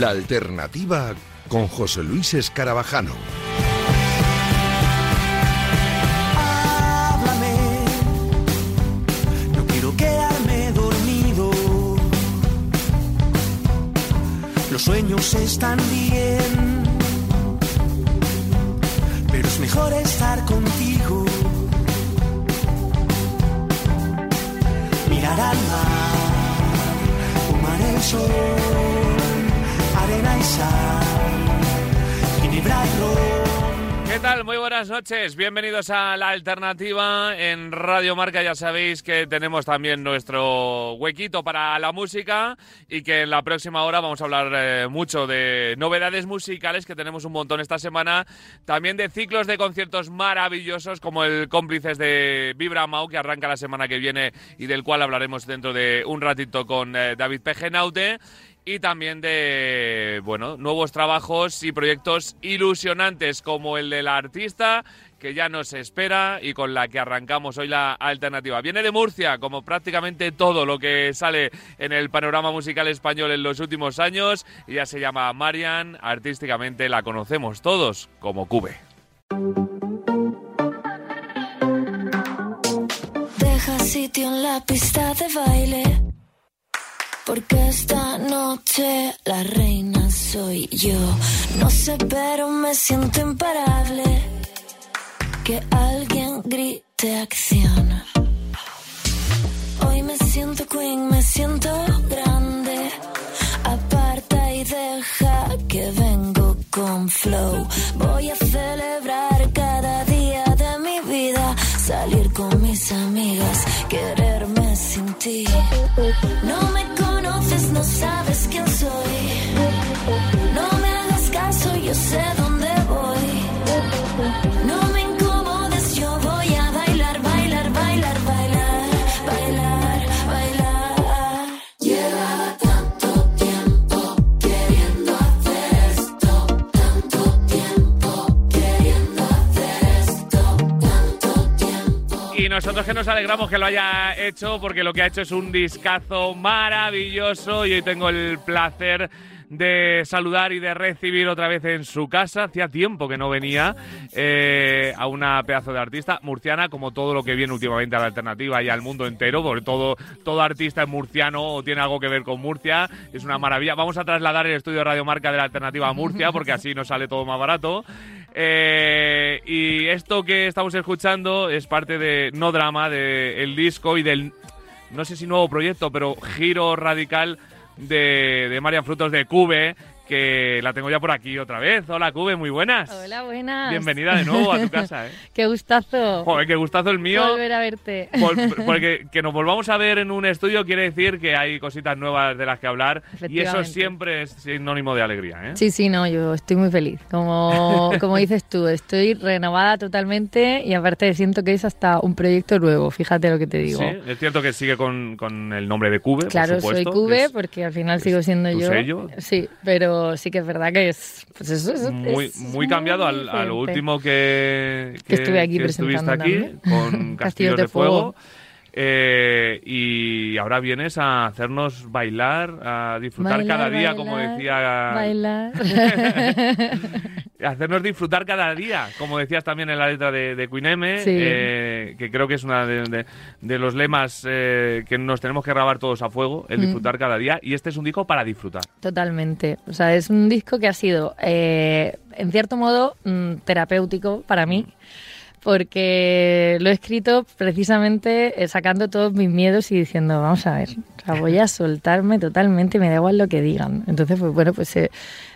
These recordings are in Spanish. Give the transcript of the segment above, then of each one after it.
La alternativa con José Luis Escarabajano. No quiero quedarme dormido. Los sueños están bien, pero es mejor estar contigo. Mirar al mar, fumar el sol, ¿Qué tal? Muy buenas noches. Bienvenidos a La Alternativa en Radio Marca. Ya sabéis que tenemos también nuestro huequito para la música y que en la próxima hora vamos a hablar eh, mucho de novedades musicales que tenemos un montón esta semana. También de ciclos de conciertos maravillosos como el Cómplices de Vibra Mau que arranca la semana que viene y del cual hablaremos dentro de un ratito con eh, David Pejenaute y también de bueno nuevos trabajos y proyectos ilusionantes como el de la artista que ya nos espera y con la que arrancamos hoy la alternativa. Viene de Murcia, como prácticamente todo lo que sale en el panorama musical español en los últimos años. Ella se llama Marian, artísticamente la conocemos todos como Cube. Deja sitio en la pista de baile. Porque esta noche la reina soy yo. No sé, pero me siento imparable. Que alguien grite acción. Hoy me siento queen, me siento grande. Aparta y deja que vengo con flow. Voy a celebrar cada día de mi vida. Salir con mis amigas, quererme sin ti. No me no sabes quién soy. No me hagas caso, yo sé dónde voy. No alegramos que lo haya hecho, porque lo que ha hecho es un discazo maravilloso y hoy tengo el placer de saludar y de recibir otra vez en su casa, hacía tiempo que no venía, eh, a una pedazo de artista murciana, como todo lo que viene últimamente a la alternativa y al mundo entero, porque todo, todo artista es murciano o tiene algo que ver con Murcia, es una maravilla. Vamos a trasladar el estudio de Radio Marca de la alternativa a Murcia, porque así nos sale todo más barato. Eh, y esto que estamos escuchando es parte de No Drama, del disco y del, no sé si nuevo proyecto, pero giro radical de, de Marian Frutos de Cube, que la tengo ya por aquí otra vez. Hola Cube, muy buenas. Hola, buenas. Bienvenida de nuevo a tu casa. ¿eh? Qué gustazo. Joder, qué gustazo el mío. Volver a verte. Por- porque que nos volvamos a ver en un estudio quiere decir que hay cositas nuevas de las que hablar y eso siempre es sinónimo de alegría. ¿eh? Sí, sí, no, yo estoy muy feliz. Como, como dices tú, estoy renovada totalmente y aparte siento que es hasta un proyecto nuevo, fíjate lo que te digo. Sí, es cierto que sigue con, con el nombre de Cube. Claro, soy supuesto, Cube porque al final sigo siendo yo. sello. Sí, pero sí que es verdad que es. Pues eso, muy, es muy cambiado al, a lo último que, Que estuve aquí que estuviste aquí también. con Castillos Castillos de de Fuego. Fuego. Eh, y ahora vienes a hacernos bailar, a disfrutar Bailar, cada día, bailar, como decía. Bailar. hacernos disfrutar cada día, como decías también en la letra de, de Queen M, Sí. eh, que creo que es uno de, de- de los lemas eh, que nos tenemos que grabar todos a fuego, el Mm. disfrutar cada día. Y este es un disco para disfrutar. Totalmente. O sea, es un disco que ha sido, eh, en cierto modo, mm, terapéutico para mí, porque lo he escrito precisamente eh, sacando todos mis miedos y diciendo, vamos a ver, o sea, voy a soltarme totalmente, me da igual lo que digan. Entonces, pues bueno, pues eh,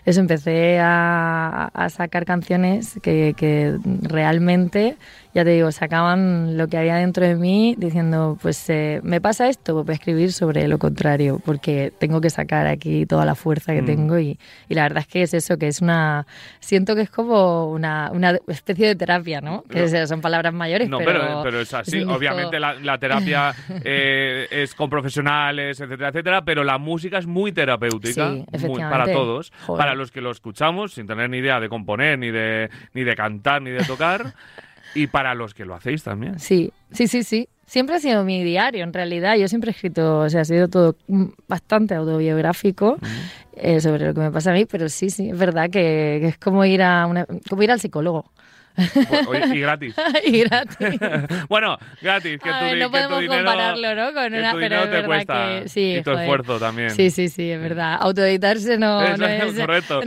eso empecé a, a sacar canciones que, que realmente, ya te digo, sacaban lo que había dentro de mí diciendo, pues eh, me pasa esto, pues voy a escribir sobre lo contrario, porque tengo que sacar aquí toda la fuerza que Mm. tengo y, y la verdad es que es eso, que es una, siento que es como una, una especie de terapia, ¿no? Que No. son palabras mayores, No, pero, pero, pero es así. Obviamente la, la terapia eh, es con profesionales, etcétera, etcétera, pero la música es muy terapéutica Sí, muy- para todos. Joder. Para los que lo escuchamos, sin tener ni idea de componer, ni de, ni de cantar, ni de tocar. Y para los que lo hacéis también. Sí, sí, sí, sí. Siempre ha sido mi diario, en realidad. Yo siempre he escrito, o sea, ha sido todo bastante autobiográfico eh, sobre lo que me pasa a mí, pero sí, sí, es verdad que, que es como ir a una, como ir al psicólogo. Y gratis. y gratis. bueno, gratis, que tu, no que tu podemos dinero, compararlo, ¿no? Con una, pero dinero es te verdad cuesta que sí. y tu joder. esfuerzo también. Sí, sí, sí, es verdad. Autoeditarse no, Eso no es correcto.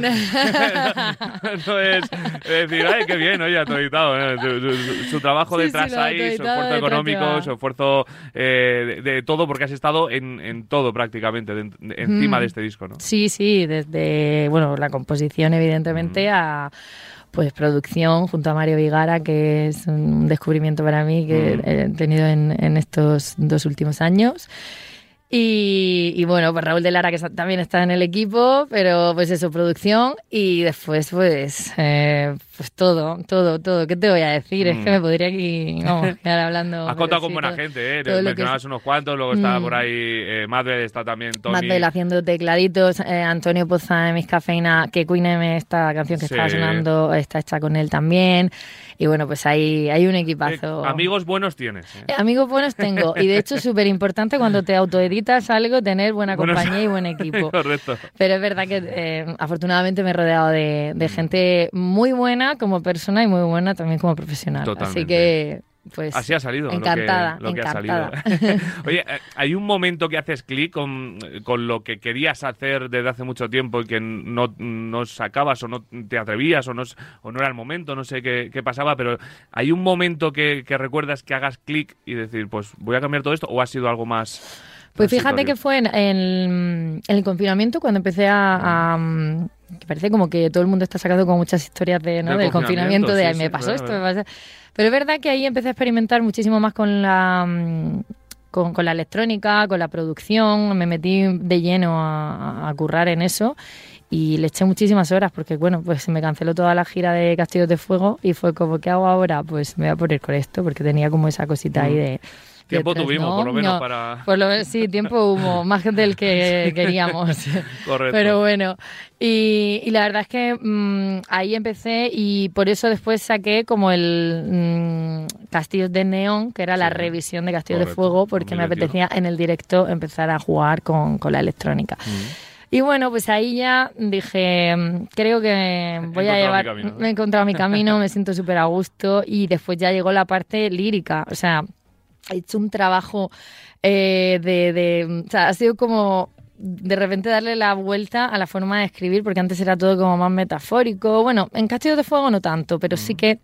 Eso es decir, ay, qué bien, oye, autoeditado. Su, su- su trabajo Sí, sí, detrás lo ahí, su esfuerzo económico, su esfuerzo eh, de, de todo, porque has estado en, en todo prácticamente, de- de- encima Mm. de este disco, ¿no? Sí, sí, desde bueno la composición evidentemente a pues producción junto a Mario Vigara, que es un descubrimiento para mí que Mm. he tenido en, en estos dos últimos años. Y, y bueno, pues Raúl de Lara, que también está en el equipo, pero pues eso, producción. Y después, pues, eh, pues todo, todo, todo. ¿Qué te voy a decir? Es Mm. que me podría aquí, vamos, quedar hablando. Has contado sí, con buena todo- gente, ¿eh? que Mencionabas unos cuantos, luego está Mm. por ahí eh, Madre, está también Tony. Haciendo tecladitos, eh, Antonio Poza en Mis Cafeína, que Queen M, esta canción que Sí. estaba sonando, está hecha con él también. Y bueno, pues ahí hay un Eh, equipazo. amigos buenos tienes. ¿eh? Eh, Amigos buenos tengo. Y de hecho es súper importante cuando te autoeditas algo tener buena Buenos- compañía y buen equipo. Correcto. Pero es verdad que afortunadamente me he rodeado de, de gente muy buena como persona y muy buena también como profesional. Totalmente. Así que, pues. Así ha salido. lo que- Encantada, lo que, ha encantada. salido. Oye, eh, hay un momento que haces clic con, con lo que querías hacer desde hace mucho tiempo y que no, no sacabas o no te atrevías o no, o no era el momento, no sé qué, qué pasaba, pero hay un momento que, que recuerdas que hagas clic y decir, pues voy a cambiar todo esto o ha sido algo más. Pues fíjate que fue en, en- en el confinamiento cuando empecé a, a, que parece como que todo el mundo está sacando como muchas historias de, ¿no? Del confinamiento, confinamiento, de sí, "Ay, sí, me pasó esto, me pasó. Pero es verdad que ahí empecé a experimentar muchísimo más con la mm, con, con la electrónica, con la producción, me metí de lleno a, a currar en eso y le eché muchísimas horas porque bueno, pues se me canceló toda la gira de Castillos de Fuego y fue como ¿qué hago ahora? Pues me voy a poner con esto porque tenía como esa cosita ahí Mm. de Tiempo tuvimos, ¿no? por lo menos, No, para. por lo sí, tiempo hubo, más del que queríamos. Correcto. Pero bueno, y, y la verdad es que mm, ahí empecé y por eso después saqué como el mm, Castillos de Neón, que era la Sí. revisión de Castillos de Correcto, Fuego, porque me 2021. apetecía en el directo empezar a jugar con, con la electrónica. Mm. Y bueno, pues ahí ya dije, mm, creo que voy a llevar, me he encontrado mi camino, me siento súper a gusto y después ya llegó la parte lírica, o sea, hecho un trabajo eh, de, de, o sea, ha sido como de repente darle la vuelta a la forma de escribir, porque antes era todo como más metafórico. Bueno, en Castillos de Fuego no tanto, pero sí que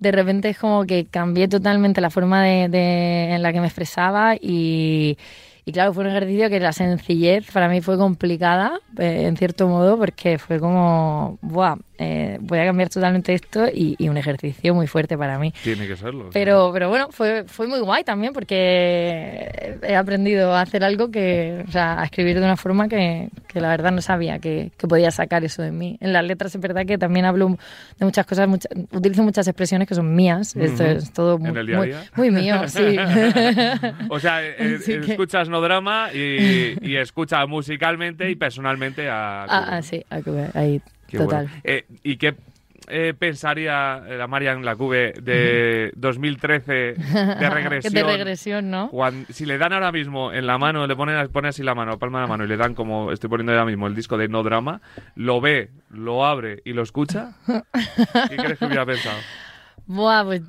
de repente es como que cambié totalmente la forma de, de- en la que me expresaba y, y claro, fue un ejercicio que la sencillez para mí fue complicada, eh, en cierto modo, porque fue como, Buah, eh, voy a cambiar totalmente esto y, y un ejercicio muy fuerte para mí. Tiene que serlo. Pero, pero bueno, fue, fue muy guay también porque he aprendido a hacer algo que, o sea, a escribir de una forma que, que la verdad no sabía que, que podía sacar eso de mí. En las letras es verdad que también hablo de muchas cosas, mucha- utilizo muchas expresiones que son mías. Esto Ujú. es todo ¿En muy, el día a muy, día? muy mío, sí. O sea, eh, que- escuchas no drama y, y escuchas musicalmente y personalmente a. Ah, ah, sí, a ahí, Qué total. bueno. Eh, ¿Y qué eh, pensaría la Marian Lacube de 2013 de regresión? de regresión, ¿no? Si le dan ahora mismo en la mano, le ponen pone así la mano, palma de la mano, y le dan como estoy poniendo ahora mismo el disco de No Drama, lo ve, lo abre y lo escucha, ¿qué crees que hubiera pensado? Buah, pues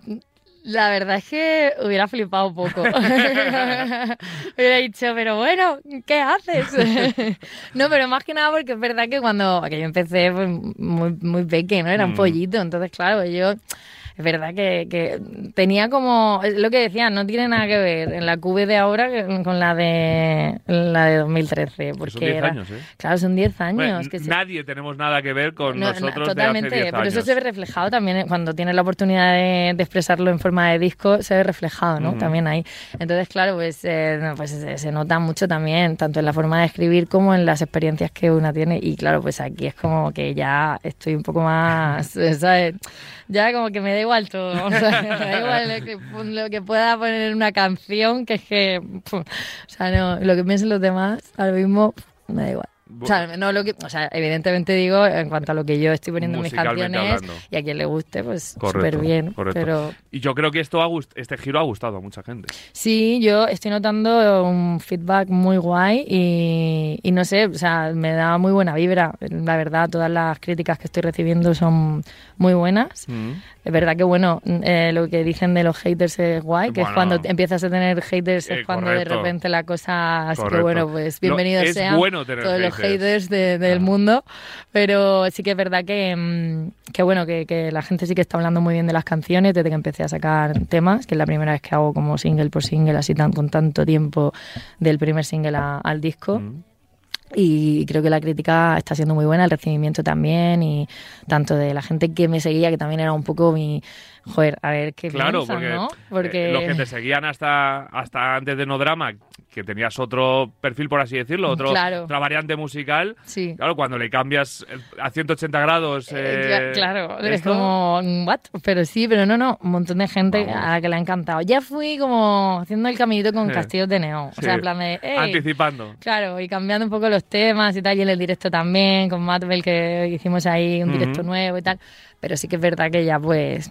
la verdad es que hubiera flipado un poco. hubiera dicho, pero bueno, ¿qué haces? no, pero más que nada porque es verdad que cuando que yo empecé pues, muy, muy pequeño, ¿no? Era un Mm. pollito, entonces claro, yo... Es verdad que, que tenía como, es lo que decía, no tiene nada que ver en la QV de ahora con la de la de 2013. Porque son 10 era- años, ¿eh? Claro, son 10 años. Bueno, que se- Nadie tenemos nada que ver con no, no, nosotros totalmente, de hace 10 por años. eso se ve reflejado también eh, cuando tienes la oportunidad de, de expresarlo en forma de disco, se ve reflejado, ¿no? También ahí. Entonces, claro, pues, eh, pues se, se nota mucho también, tanto en la forma de escribir como en las experiencias que una tiene. Y claro, pues aquí es como que ya estoy un poco más, eh, ¿sabes? Ya como que me igual todo, o sea, da igual lo que, pueda poner en una canción, que es que, o sea, no, lo que piensen los demás, ahora mismo, me da igual. O sea, no lo que, o sea, evidentemente digo en cuanto a lo que yo estoy poniendo en mis canciones hablando. y a quien le guste, pues súper bien. correcto. Pero Y yo creo que esto ha este giro ha gustado a mucha gente. sí, yo estoy notando un feedback muy guay y, y no sé, o sea, me da muy buena vibra. La verdad, todas las críticas que estoy recibiendo son muy buenas. Mm. Es verdad que, bueno, eh, lo que dicen de los haters es guay, que Bueno. es cuando empiezas a tener haters, Eh, es cuando de repente la cosa... Así que, bueno, pues No, bienvenidos es sean bueno tener todos los haters. de- del Ah. mundo, pero sí que es verdad que, mm, que bueno, que, que la gente sí que está hablando muy bien de las canciones desde que empecé a sacar temas, que es la primera vez que hago como single por single, así tan con tanto tiempo del primer single a- al disco. Mm. Y creo que la crítica está siendo muy buena, el recibimiento también, y tanto de la gente que me seguía, que también era un poco mi. Joder, a ver qué Claro, piensan, porque, ¿no? eh, Porque. los que te seguían hasta, hasta antes de No Drama, que tenías otro perfil, por así decirlo, otro, Claro. otra variante musical, Sí. claro, cuando le cambias eh, a 180 grados... Eh, eh, claro, es como, ¿what? Pero sí, pero no, no, un montón de gente Vamos. a la que le ha encantado. Ya fui como haciendo el caminito con Sí. castillos de neón. O sea, en plan de. Anticipando. Claro, y cambiando un poco los temas y tal, y en el directo también, con Matbel que hicimos ahí un directo nuevo y tal. Pero sí que es verdad que ya pues,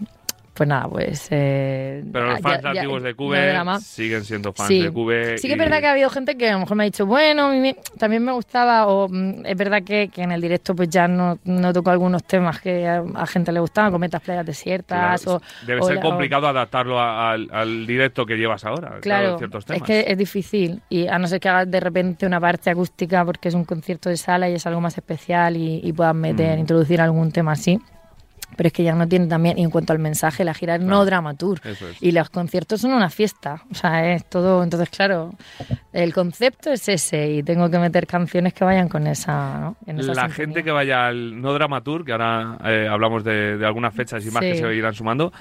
pues nada, pues... eh, Pero los fans ya- antiguos de Cube siguen siendo fans Sí. de Cube. Sí que es verdad que ha habido gente que a lo mejor me ha dicho, bueno, también me gustaba, o mm, es verdad que, que en el directo pues ya no, no toco algunos temas que a, a gente le gustaban, cometas playas desiertas Claro, o... debe o ser o- complicado adaptarlo a- al, al directo que llevas ahora. Claro, ciertos es temas. que es difícil y a no ser que hagas de repente una parte acústica porque es un concierto de sala y es algo más especial y, y puedas meter, Mm. introducir algún tema así. Pero es que ya no tiene también, y en cuanto al mensaje, la gira es no dramatur. Es. Y los conciertos son una fiesta, o sea, es todo. Entonces, claro, el concepto es ese y tengo que meter canciones que vayan con esa. ¿no? En esa La sintonía. gente que vaya al No Dramatur, que ahora eh, hablamos de, de algunas fechas y más que se irán sumando,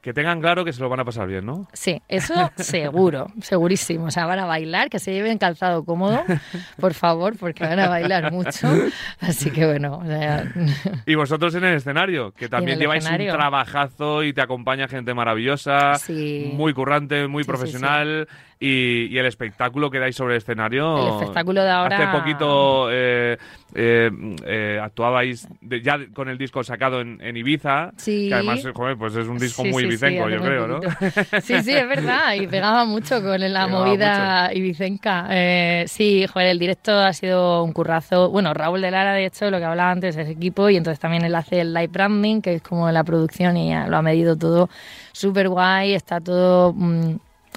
que tengan claro que se lo van a pasar bien, ¿no? Sí, eso seguro, segurísimo. O sea, van a bailar, que se lleven calzado cómodo, por favor, porque van a bailar mucho. Así que bueno, o sea, Y vosotros en el escenario, que también lleváis escenario. un trabajazo y te acompaña gente maravillosa, Sí. muy currante, muy Sí, sí, profesional. Y, y el espectáculo que dais sobre el escenario. El espectáculo de ahora- Hace poquito eh, eh, eh, actuabais de- ya con el disco sacado en, en Ibiza. Sí. Que además, joder, pues es un disco Sí, muy sí, ibicenco, yo creo, ¿no? Sí, sí, es verdad. Y pegaba mucho con la Pegaba movida ibicenca. Eh, sí, joder, el directo ha sido un currazo. Bueno, Raúl de Lara, de hecho, lo que hablaba antes es equipo y entonces también él hace el live branding, que es como la producción y ya lo ha medido todo súper guay. Está todo... mm,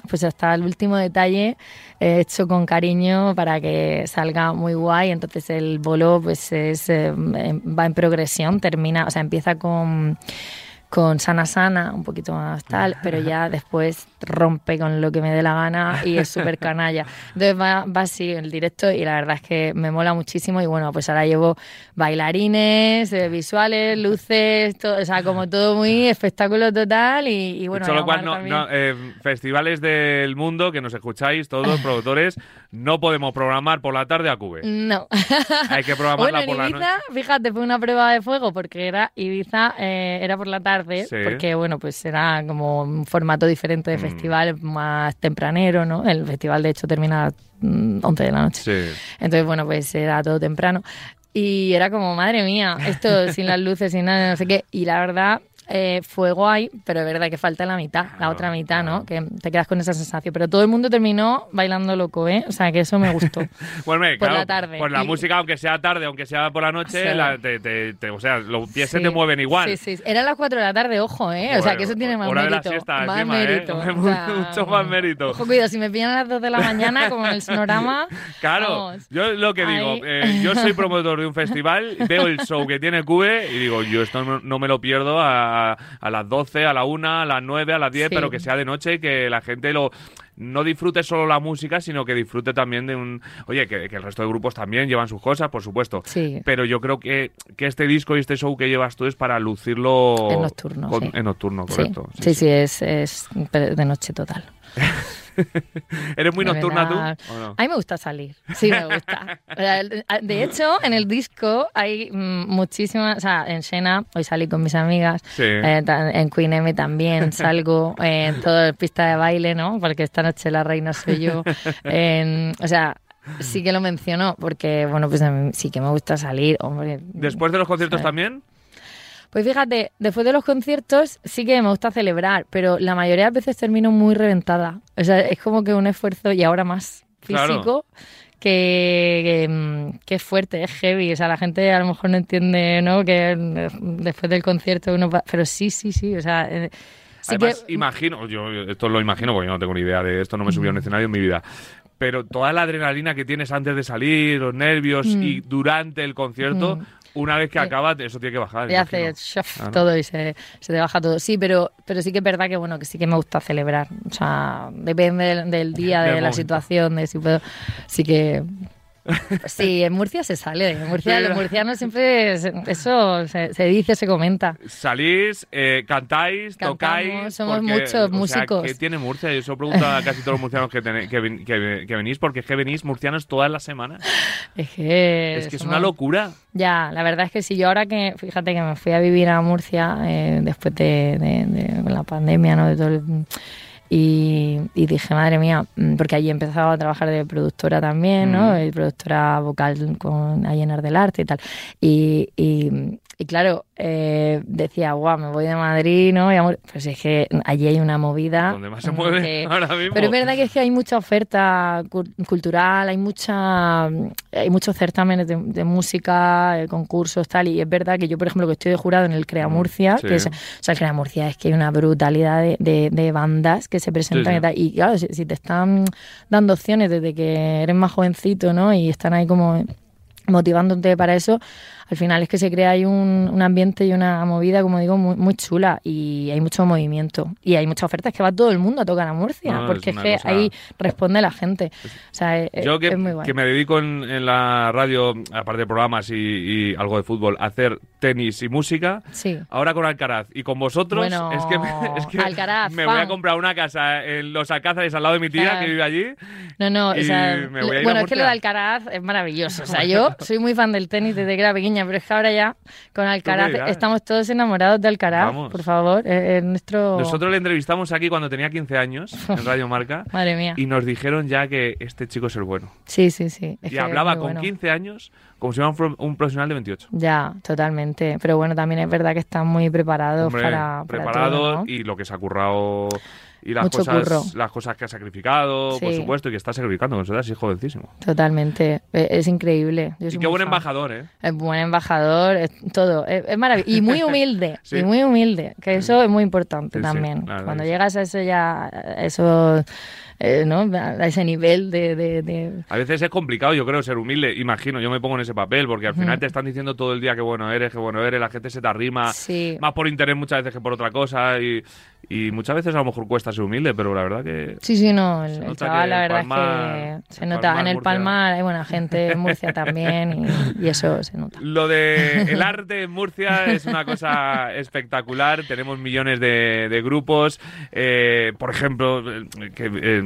pues hasta el último detalle eh, hecho con cariño para que salga muy guay. Entonces el bolo pues es, eh, va en progresión, termina, o sea, empieza con con Sana Sana, un poquito más tal, pero ya después rompe con lo que me dé la gana y es súper canalla. Entonces va, va así el directo y la verdad es que me mola muchísimo y bueno, pues ahora llevo bailarines, eh, visuales, luces, todo, o sea, como todo muy espectáculo total y, y bueno, Dicho lo cual, no, no, eh, festivales del mundo que nos escucháis, todos los productores, no podemos programar por la tarde a Cube. No. Hay que programarla bueno, en por la noche. Ibiza, fíjate, fue una prueba de fuego porque era Ibiza, eh, era por la tarde, Sí. porque bueno, pues era como un formato diferente de Mm. festival, más tempranero, ¿no? El festival de hecho termina a las mm, 11 de la noche. Sí. Entonces, bueno, pues era todo temprano. Y era como, madre mía, esto sin las luces, sin nada, no sé qué. Y la verdad, eh, fue guay, pero es verdad que falta la mitad, la otra mitad. ¿no? Que te quedas con esa sensación. Pero todo el mundo terminó bailando loco, ¿eh? O sea, que eso me gustó. Bueno, Por claro, la tarde. Pues la Y- música, aunque sea tarde, aunque sea por la noche, Sí. la- te- te- te- o sea, los pies se te mueven igual. Sí, sí. Eran las 4 de la tarde, ojo, ¿eh? o sea, que eso tiene más hora de la mérito. siesta más encima, ¿eh? mérito. o sea, Mucho más mérito. Ojo, cuidado, si me pillan a las 2 de la mañana, como en el sonorama. Claro, vamos. yo lo que digo, eh, yo soy promotor de un festival, veo el show que tiene Cube y digo, yo esto no, no me lo pierdo a, a las 12, a la 1, a las 9, a las 10, Sí. pero que sea de noche y que la gente lo no disfrute solo la música, sino que disfrute también de un... Oye, que, que el resto de grupos también llevan sus cosas, por supuesto. Sí. Pero yo creo que, que este disco y este show que llevas tú es para lucirlo... En nocturno, con- sí. En nocturno, Sí, correcto. sí, sí, es, es de noche total. ¿Eres muy De nocturna verdad. tú? ¿o no? A mí me gusta salir, sí me gusta. O sea, De hecho, en el disco hay mm, muchísimas, o sea, en Xena, hoy salí con mis amigas, Sí. eh, en Queen M también salgo, en toda pista de baile, ¿no? Porque esta noche la reina soy yo. En- o sea, sí que lo menciono porque, bueno, pues a mí sí que me gusta salir, hombre. ¿Después de los conciertos ¿sabes? también? Pues fíjate, después de los conciertos sí que me gusta celebrar, pero la mayoría de las veces termino muy reventada. O sea, es como que un esfuerzo y ahora más Claro. físico que, que, mm, que es fuerte, es heavy. O sea, la gente a lo mejor no entiende, ¿no? Que eh, después del concierto uno va... Pero sí, sí, sí. O sea, eh, sí Además, que... imagino, yo esto lo imagino porque yo no tengo ni idea de esto, no me subido a un escenario en mi vida. Pero toda la adrenalina que tienes antes de salir, los nervios Mm. y durante el concierto, Mm. Una vez que Sí. acaba, eso tiene que bajar. te hace todo y se, se te baja todo. Sí, pero, pero sí que es verdad que bueno, que sí que me gusta celebrar. O sea, depende del, del día, de la momento. situación, de si puedo. Sí que. Sí, en Murcia se sale. En Murcia, los murcianos siempre. Eso se, se dice, se comenta. Salís, eh, cantáis, Cantamos, tocáis. somos porque, muchos o sea, músicos. ¿Qué tiene Murcia? Yo eso pregunto a casi todos los murcianos que, que, ven- que- que venís, porque es que venís murcianos todas las semanas. Es que. Es que es somos- una locura. Ya, la verdad es que sí. Yo ahora que, fíjate que me fui a vivir a Murcia eh, después de, de- de la pandemia, ¿no? De todo el- y, y dije, madre mía, mm, porque allí empezaba a trabajar de productora también, ¿no? Mm. Productora vocal con a llenar del arte y tal. Y, y, y claro, eh, decía, guau, me voy de Madrid, ¿no? Pues es que allí hay una movida. Donde más se mueve que- ahora mismo. pero es verdad que es que hay mucha oferta cu- cultural, hay mucha hay muchos certámenes de, de música, eh, concursos, tal, y es verdad que yo, por ejemplo, que estoy de jurado en el Crea Mm, Murcia, sí. que es, o sea, el Crea Murcia es que hay una brutalidad de, de- de bandas que se presentan Sí, sí. y tal, y claro, si, si te están dando opciones desde que eres más jovencito, ¿no? Y están ahí como motivándote para eso, al final es que se crea ahí un, un ambiente y una movida, como digo, muy, muy chula y hay mucho movimiento y hay muchas ofertas que va todo el mundo a tocar a Murcia, No, porque es que cosa- ahí responde la gente. O sea, es, Yo que, es muy guay. que me dedico en, en la radio, aparte de programas y, y algo de fútbol, a hacer tenis y música. Sí. Ahora con Alcaraz y con vosotros, Bueno, es que, me, es que Alcaraz, me voy a comprar una casa en Los Alcázares al lado de mi tía Claro. que vive allí. No, no, o sea, bueno, es que lo de. Alcaraz es maravilloso. O sea, yo soy muy fan del tenis desde que era pequeña, pero es que ahora ya con Alcaraz estamos todos enamorados de Alcaraz. Vamos. Por favor, es, es nuestro. Nosotros le entrevistamos aquí cuando tenía 15 años en Radio Marca Madre mía. y nos dijeron ya que este chico es el bueno. Sí, sí, sí. es y hablaba con bueno. 15 años como si fuera un, pro- un profesional de 28. Ya, totalmente. Pero bueno, también es verdad que están muy preparados Hombre, para, para preparado todo, ¿no? y lo que se ha currado y las Mucho cosas curro. las cosas que ha sacrificado, por supuesto, y que está sacrificando, con su edad, sí, es jovencísimo. Totalmente. Es, es increíble. Yo Y qué buen fan. embajador, ¿eh? Es buen embajador, es todo. Es, es maravilloso. Y muy humilde. Sí. Y muy humilde. Que eso es muy importante Sí, también. Cuando que llegas a eso ya, a eso, eh, ¿no? A ese nivel de, de- de- A veces es complicado, yo creo, ser humilde. Imagino, yo me pongo en ese papel, porque al final te están diciendo todo el día qué bueno eres, qué bueno eres, la gente se te arrima, Sí. más por interés muchas veces que por otra cosa, y, y muchas veces a lo mejor cuesta ser humilde, pero la verdad que... Sí, sí, no, el, chaval la verdad Palmar- es que se nota. Palmar, en el Murcia- Palmar hay buena gente, en Murcia también, y, y eso se nota. Lo de el arte en Murcia es una cosa espectacular. Tenemos millones de, de grupos. Eh, por ejemplo, que eh,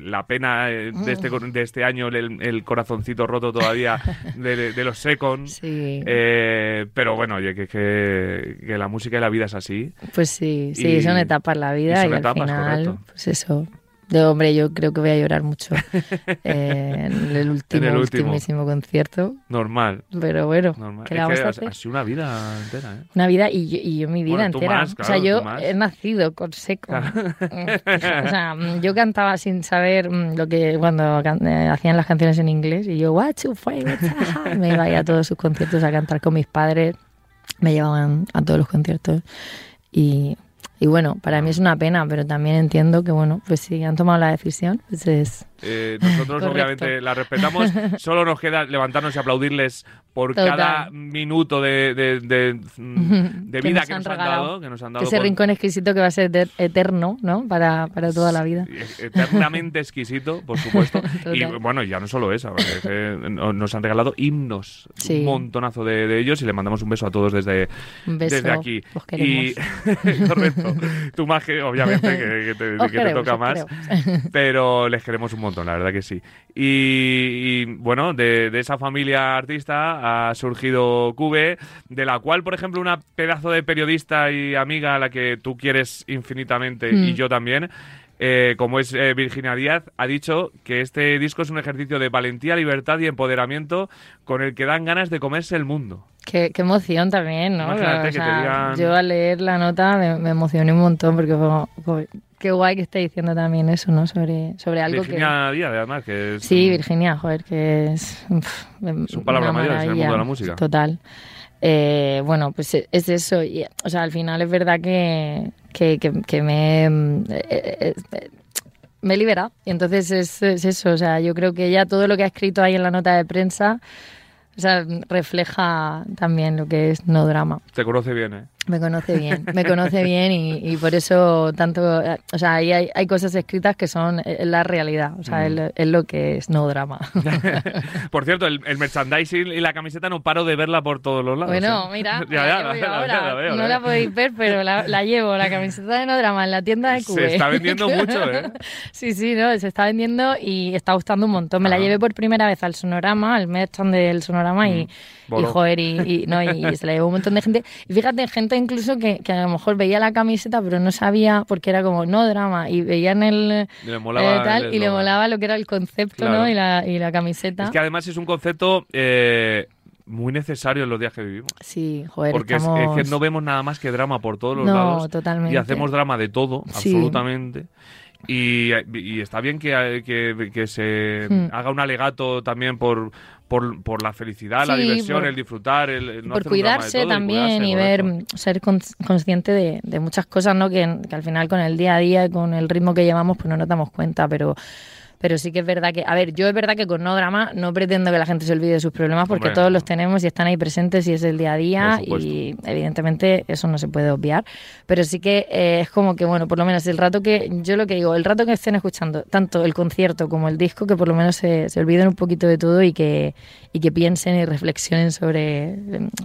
la pena eh, de este, cor- de este año, el, el corazoncito roto todavía de, de los Secons. Sí. Eh, pero bueno, oye, que, que, que la música y la vida es así. Pues sí, sí, Y- son etapas la vida y al etapas, final, correcto. pues eso. De hombre, yo creo que voy a llorar mucho eh, en el último, En el último. ultimísimo concierto. Normal. Pero bueno, normal. ¿qué Es le vamos que a ha- hacer? ha sido una vida entera, ¿eh? Una vida y yo, y yo mi vida Bueno, entera. más, o sea, yo más. he nacido con seco. o sea, yo cantaba sin saber mm, lo que cuando eh, hacían las canciones en inglés y yo, what you play, what's that?" me iba a ir a todos sus conciertos a cantar con mis padres. Me llevaban a todos los conciertos y, y bueno, para mí es una pena, pero también entiendo que bueno, pues si han tomado la decisión, pues es Eh, nosotros Correcto. obviamente la respetamos. Solo nos queda levantarnos y aplaudirles por Total. cada minuto de, de- de- de Que vida nos que nos han dado. Que nos han dado ese por- rincón exquisito que va a ser eter- eterno, ¿no? Para, para toda la vida. Eternamente exquisito, por supuesto. y Total. bueno, ya no solo eso, porque es que no- nos han regalado himnos, Sí. un montonazo de, ellos y le mandamos un beso a todos desde, Un beso, desde aquí. os y correcto, tú más que obviamente que, que te, toca más, queremos. pero les queremos un montón, la verdad que sí. Y, y, bueno, de, de esa familia artista ha surgido Cube, de la cual, por ejemplo, una pedazo de periodista y amiga a la que tú quieres infinitamente y Mm. yo también, eh, como es eh, Virginia Díaz, ha dicho que este disco es un ejercicio de valentía, libertad y empoderamiento con el que dan ganas de comerse el mundo. Qué, qué emoción también, ¿no? Imagínate O que te sea, digan- Yo al leer la nota me, me emocioné un montón porque fue como, "Joder, qué guay que esté diciendo también eso, ¿no? Sobre, sobre algo que... Virginia Díaz, además, que es... Sí, Virginia, joder, que es... Son palabras una mayores en el mundo de la música. Total. Eh, bueno, pues e- es eso. Y, o sea, al final es verdad que, que, que- que me, mm, eh, eh, eh, me he liberado. Y entonces es, es eso. O sea, yo creo que ya todo lo que ha escrito ahí en la nota de prensa o sea, refleja también lo que es no drama. Te conoce bien, ¿eh? Me conoce bien, me conoce bien y, y por eso tanto, o sea, ahí hay, hay cosas escritas que son eh, la realidad, o sea, Mm. es, lo que es no drama. Por cierto, el, el merchandising y la camiseta no paro de verla por todos los lados. Bueno, ¿eh? mira, ya, la ya, la, veo, la ahora. veo, la veo, no la podéis ver, pero la, la llevo, la camiseta de no drama en la tienda de Se Cube. está vendiendo mucho, ¿eh? Sí, sí, no, se está vendiendo y está gustando un montón. Me la Ah. llevé por primera vez al Sonorama, al Merchant del Sonorama y, Mm, voló. y joder, y, y- no, y se la llevó un montón de gente. Y fíjate, gente incluso que, que a lo mejor veía la camiseta pero no sabía porque era como no drama y veían el Y le molaba eh, tal el y le molaba lo que era el concepto, Claro. ¿no? Y la, y la camiseta. Es que además es un concepto eh, muy necesario en los días que vivimos. Sí, joder, Porque es- que no vemos nada más que drama por todos los No, lados. totalmente. Y hacemos drama de todo, Sí. absolutamente. Y, y está bien que, que- que se Hmm. haga un alegato también por, por, por la felicidad, la diversión, por- el disfrutar, el, el no por hacer un drama de cuidarse todo también cuidarse, y ver, ser cons- consciente de, de muchas cosas, ¿no? Que, que al final con el día a día, y con el ritmo que llevamos, pues no nos damos cuenta, pero pero sí que es verdad que, a ver, yo es verdad que con no drama no pretendo que la gente se olvide de sus problemas porque Hombre, todos no. los tenemos y están ahí presentes y es el día a día y evidentemente eso no se puede obviar, pero sí que eh, es como que, bueno, por lo menos el rato que, yo lo que digo, el rato que estén escuchando tanto el concierto como el disco, que por lo menos se, se olviden un poquito de todo y que, y que piensen y reflexionen sobre,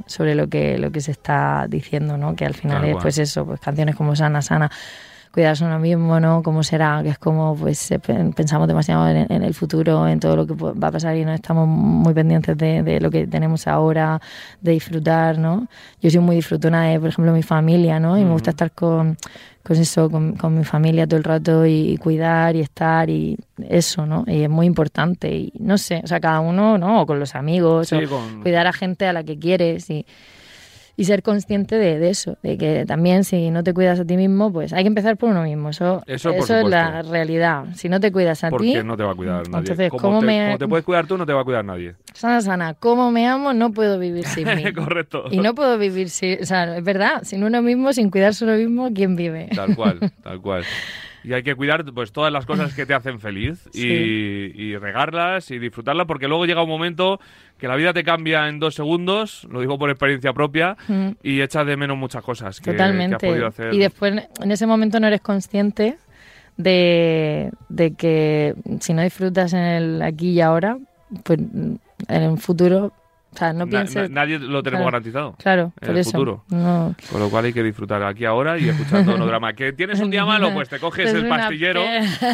sobre lo que lo que se está diciendo, ¿no? Que al final Tal es cual. pues eso, pues canciones como Sana Sana, cuidarse uno mismo, ¿no? ¿Cómo será? Que es como pues eh, pe- pensamos demasiado en, en el futuro, en todo lo que va a pasar y no estamos muy pendientes de, de lo que tenemos ahora, de disfrutar, ¿no? Yo soy muy disfrutona de, por ejemplo, mi familia, ¿no? Y me gusta estar con, con eso, con, con mi familia todo el rato y, cuidar y estar y eso, ¿no? Y es muy importante y no sé, o sea, cada uno, ¿no? O con los amigos, Sí, o con- cuidar a gente a la que quieres y, y ser consciente de, de eso, de que también si no te cuidas a ti mismo, pues hay que empezar por uno mismo. Eso, Eso, es la realidad. Si no te cuidas a ti, no te va a cuidar nadie. Entonces, como, ¿cómo te, me- como te puedes cuidar tú, no te va a cuidar nadie. sana, sana, ¿cómo me amo? No puedo vivir sin mí. Correcto. Y no puedo vivir sin, o sea, es verdad, sin uno mismo, sin cuidarse uno mismo, ¿quién vive? Tal cual, tal cual. Y hay que cuidar pues todas las cosas que te hacen feliz y, Sí. y regarlas y disfrutarlas porque luego llega un momento que la vida te cambia en dos segundos, lo digo por experiencia propia, Mm. y echas de menos muchas cosas que, que has Totalmente. podido hacer. Y después, en ese momento no eres consciente de, de que si no disfrutas en el aquí y ahora, pues en el futuro, o sea, no pienses... na- nadie lo tenemos Claro. garantizado. Claro, en por el eso. futuro. No. Con lo cual hay que disfrutar aquí ahora y escuchando no drama. Que tienes un día malo, pues te coges Es el pastillero,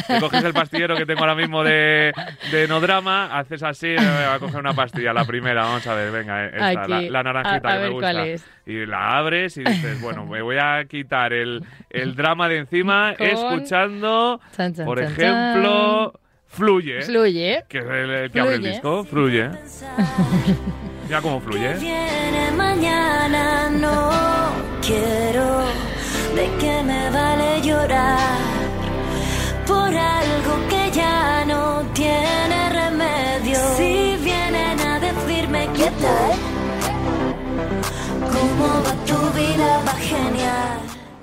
te coges el pastillero que tengo ahora mismo de, de no drama, haces así, eh, voy a coger una pastilla, la primera, vamos a ver, venga, esta, Aquí. la, la naranjita A- a que me gusta. Y la abres y dices, bueno, me voy a quitar el, el drama de encima Con- escuchando, Chan, chan, por chan, ejemplo, Fluye, Fluye. que es el, el que abre el Fluye. disco, Fluye. Mira cómo fluye. ¿eh? Viene mañana, no quiero. ¿De qué me vale llorar? Por algo que ya no tiene remedio. Si vienen a decirme qué tal, cómo va tu vida, va genial.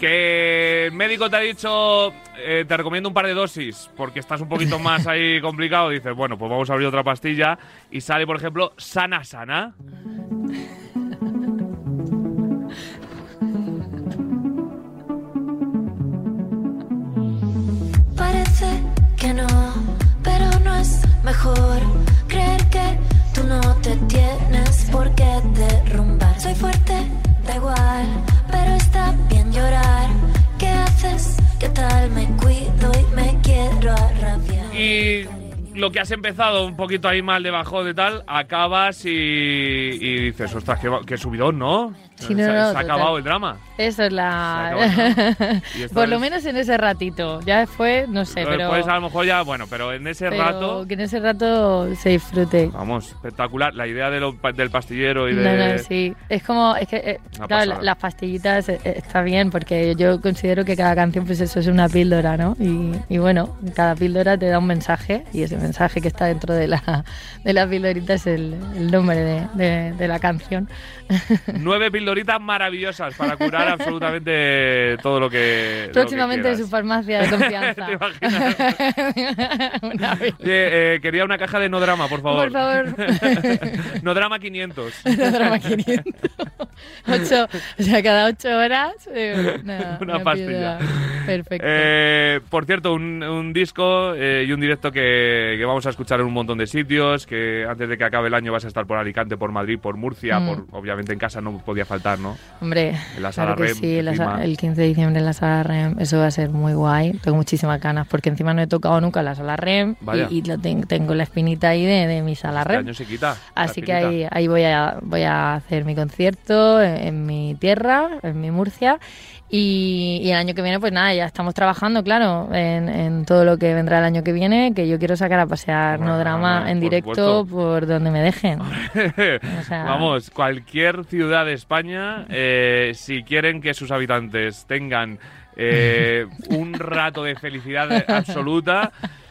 Que el médico te ha dicho, eh, te recomiendo un par de dosis, porque estás un poquito más ahí complicado. Dices, bueno, pues vamos a abrir otra pastilla. Y sale, por ejemplo, Sana Sana. Parece que no, pero no es mejor creer que tú no te tienes por qué derrumbar. Soy fuerte, da igual, pero está bien llorar. ¿Qué haces? ¿Qué tal me cuido y me quiero arrabiar? Y lo que has empezado un poquito ahí mal debajo de tal, acabas y, y dices, ostras, qué, qué subidón, ¿no? Sí, no, se, no, se ha acabado el drama. Eso es la... Por lo es- menos en ese ratito. Ya después, no sé, pero... Después a lo mejor ya, bueno, pero en ese pero rato, que en ese rato se disfrute. vamos, espectacular. La idea de lo- del pastillero y de... Sí. Es como, es que, eh, claro, la- las pastillitas eh, eh, está bien porque yo considero que cada canción, pues eso es una píldora, ¿no? Y, y bueno, cada píldora te da un mensaje y ese mensaje que está dentro de la, de la píldorita es el, el nombre de, de- de la canción. Nueve pildoritas maravillosas para curar absolutamente todo lo que. Próximamente en su farmacia de confianza. ¿Te imaginas? Una. Oye, eh, quería una caja de no drama, por favor. Por favor. no drama 500. Drama 500. Ocho, o sea, cada ocho horas eh, una, Una una pastilla. Perfecto. Eh, por cierto, un, un disco eh, y un directo que, que vamos a escuchar en un montón de sitios, que antes de que acabe el año vas a estar por Alicante, por Madrid, por Murcia, Mm. por obviamente en casa no podía faltar, ¿no? Hombre, en la sala claro que Rem, sí, la el 15 de diciembre en la sala REM, eso va a ser muy guay. Tengo muchísimas ganas porque encima no he tocado nunca la sala REM Vaya. y, y lo ten- tengo la espinita ahí de, de mi sala Este REM. año se quita. Así que ahí, ahí voy, a, voy a hacer mi concierto en, en mi tierra, en mi Murcia. Y, y el año que viene, pues nada, ya estamos trabajando, claro, en, en todo lo que vendrá el año que viene, que yo quiero sacar a pasear No Drama en por directo supuesto. por donde me dejen. O sea- Vamos, cualquier ciudad de España, eh, si quieren que sus habitantes tengan eh, un rato de felicidad absoluta,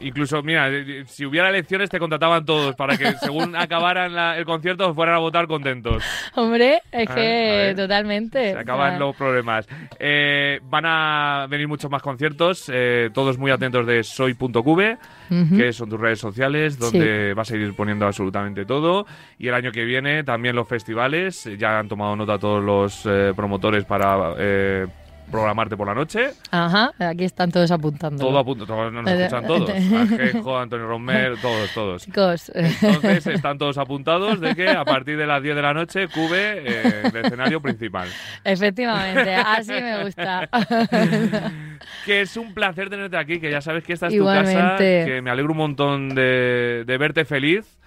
incluso, mira, eh, si hubiera elecciones te contrataban todos para que según acabaran la- el concierto fueran a votar contentos. Hombre, es que totalmente. Se acaban los problemas. Eh, van a venir muchos más conciertos, eh, todos muy atentos de soy.cube, ujú. que son tus redes sociales, donde vas a ir poniendo absolutamente todo. Y el año que viene también los festivales, eh, ya han tomado nota todos los eh, promotores para eh, programarte por la noche. Ajá, aquí están todos apuntando. Todo a punto, todos nos escuchan todos. Ajejo, Antonio Romero, todos, todos. Chicos, Entonces están todos apuntados de que a partir de las 10 de la noche Cube eh, el escenario principal. efectivamente, así me gusta. Que es un placer tenerte aquí, que ya sabes que esta es tu casa, Igualmente. que me alegro un montón de, de verte feliz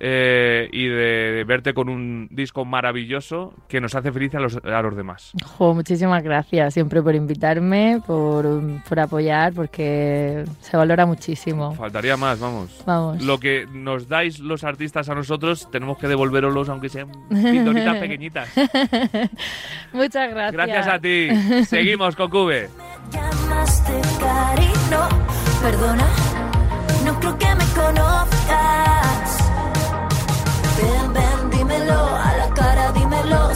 eh, y de, verte con un disco maravilloso que nos hace feliz a los, a los demás. Jo, muchísimas gracias siempre por invitarme, por, por apoyar, porque se valora muchísimo. Faltaría más, vamos. Vamos. Lo que nos dais los artistas a nosotros, tenemos que devolveroslos aunque sean pildoritas pequeñitas. Muchas gracias. Gracias a ti. Seguimos con Cube. llamaste cariño, perdona, no creo que me conozcas.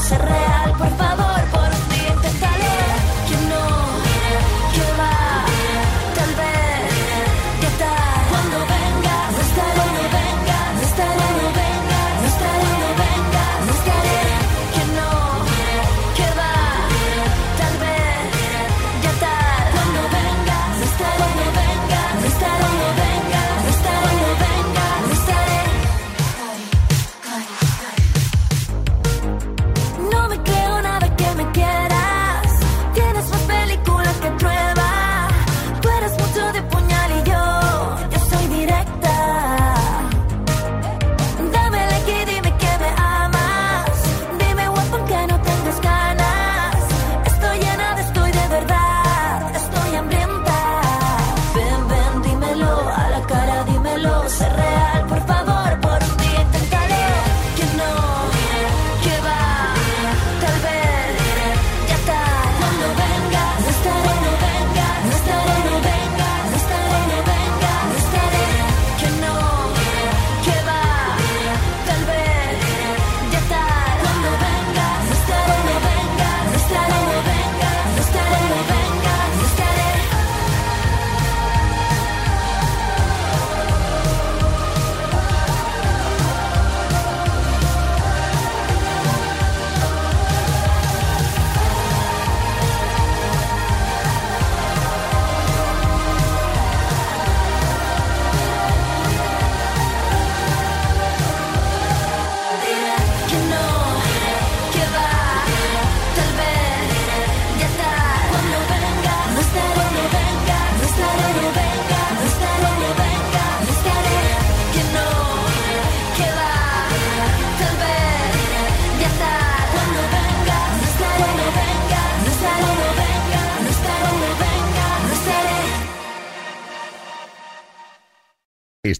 Sé real, por favor,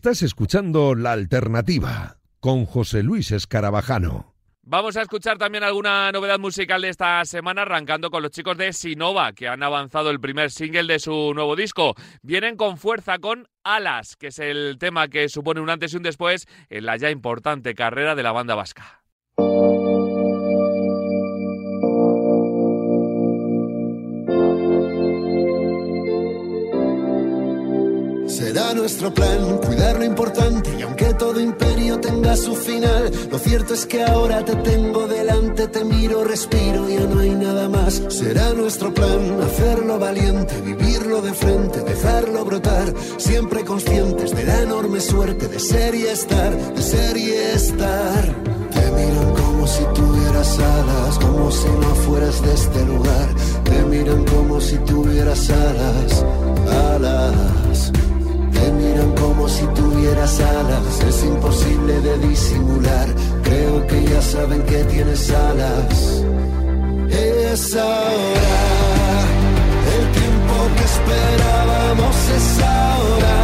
Estás escuchando La Alternativa con José Luis Escarabajano. Vamos a escuchar también alguna novedad musical de esta semana, arrancando con los chicos de Sinova, que han avanzado el primer single de su nuevo disco. Vienen con fuerza con Alas, que es el tema que supone un antes y un después en la ya importante carrera de la banda vasca. Nuestro plan cuidar lo importante y aunque todo imperio tenga su final, lo cierto es que ahora te tengo delante, te miro, respiro, ya no hay nada más. Será nuestro plan hacerlo valiente, vivirlo de frente, dejarlo brotar, siempre conscientes de la enorme suerte de ser y estar, de ser y estar. Te miran como si tuvieras alas, como si no fueras de este lugar. Te miran como si tuvieras alas, alas. Te miran como si tuvieras alas, es imposible de disimular. Creo que ya saben que tienes alas. Es ahora, el tiempo que esperábamos es ahora.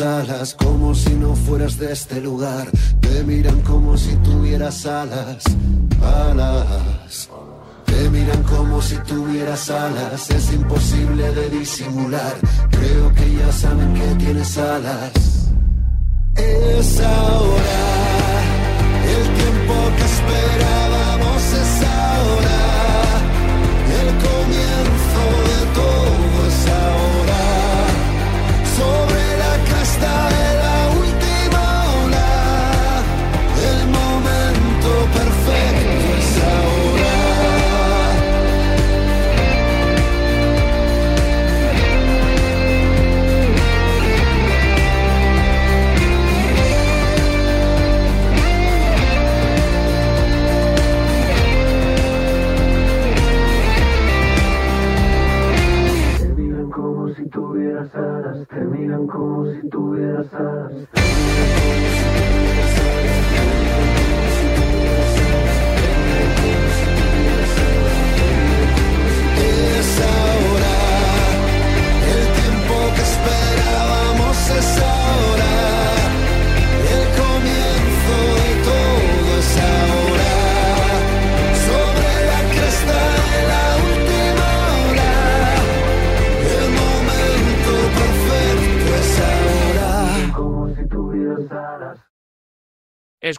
Alas, como si no fueras de este lugar. Te miran como si tuvieras alas, alas. Te miran como si tuvieras alas, es imposible de disimular. Creo que ya saben que tienes alas. Es ahora,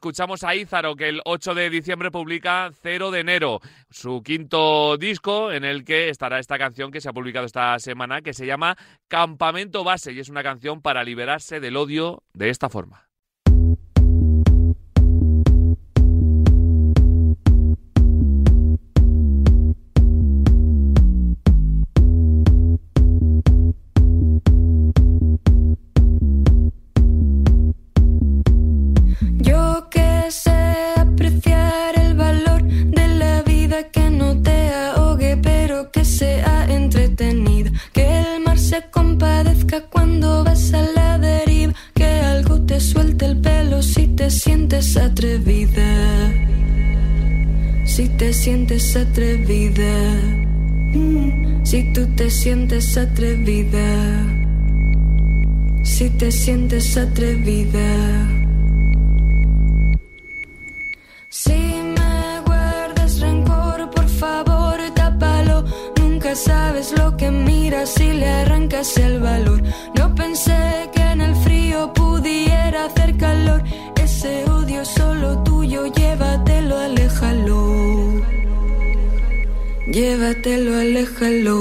Escuchamos a Ízaro, que el 8 de diciembre publica Cero de enero, su quinto disco, en el que estará esta canción que se ha publicado esta semana, que se llama Campamento Base, y es una canción para liberarse del odio de esta forma. Atrevida. Si te sientes atrevida. Si tú te sientes atrevida. Si te sientes atrevida. Si me guardas rencor, por favor, tápalo. Nunca sabes lo que miras si le arrancas el valor. No pensé que en el frío pudiera hacer calor. Odio solo tuyo, llévatelo, aléjalo. Llévatelo, aléjalo.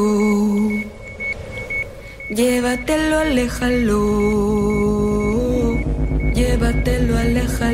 Llévatelo, aléjalo. Llévatelo, aléjalo.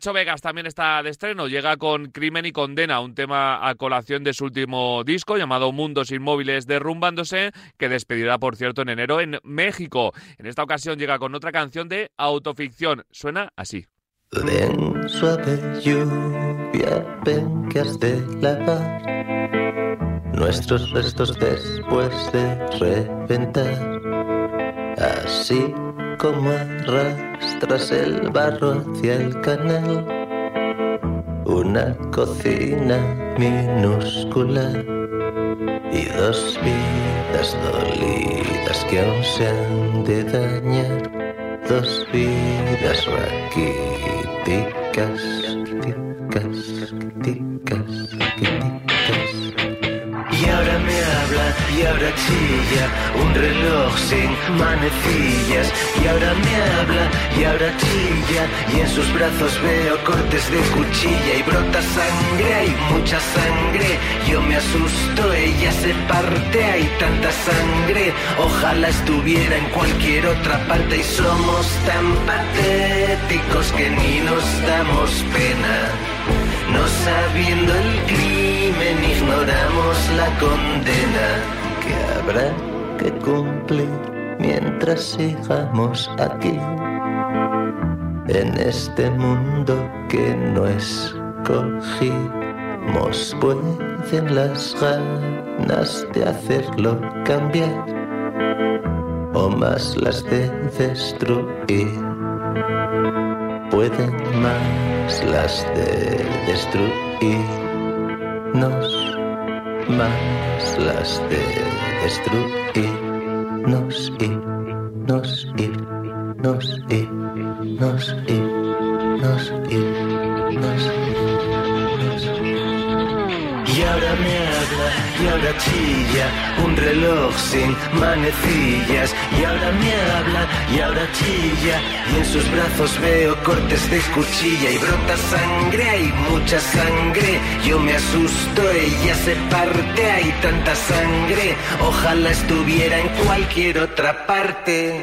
Nacho Vegas también está de estreno, llega con Crimen y Condena, un tema a colación de su último disco llamado Mundos Inmóviles Derrumbándose, que despedirá, por cierto, en enero en México. En esta ocasión llega con otra canción de autoficción, suena así. Ven suave lluvia, ven que has de lavar nuestros restos después de reventar. Así como arrastras el barro hacia el canal, una cocina minúscula y dos vidas dolidas que aún se han de dañar, dos vidas raquíticas, raquíticas, raquíticas, y ahora chilla, un reloj sin manecillas. Y ahora me habla, y ahora chilla, y en sus brazos veo cortes de cuchilla. Y brota sangre, hay mucha sangre. Yo me asusto, ella se parte, hay tanta sangre. Ojalá estuviera en cualquier otra parte. Y somos tan patéticos que ni nos damos pena. No sabiendo el crimen, ignoramos la condena habrá que cumplir mientras sigamos aquí. En este mundo que no escogimos, pueden las ganas de hacerlo cambiar o más las de destruir pueden más las de destruirnos, más las de destruirnos y nos ir, nos ir, nos ir, nos ir, nos ir. Y ahora habla, y ahora chilla, un reloj sin manecillas. Y ahora me habla, y ahora chilla, y en sus brazos veo cortes de cuchilla. Y brota sangre, hay mucha sangre. Yo me asusto, ella se parte, hay tanta sangre. Ojalá estuviera en cualquier otra parte.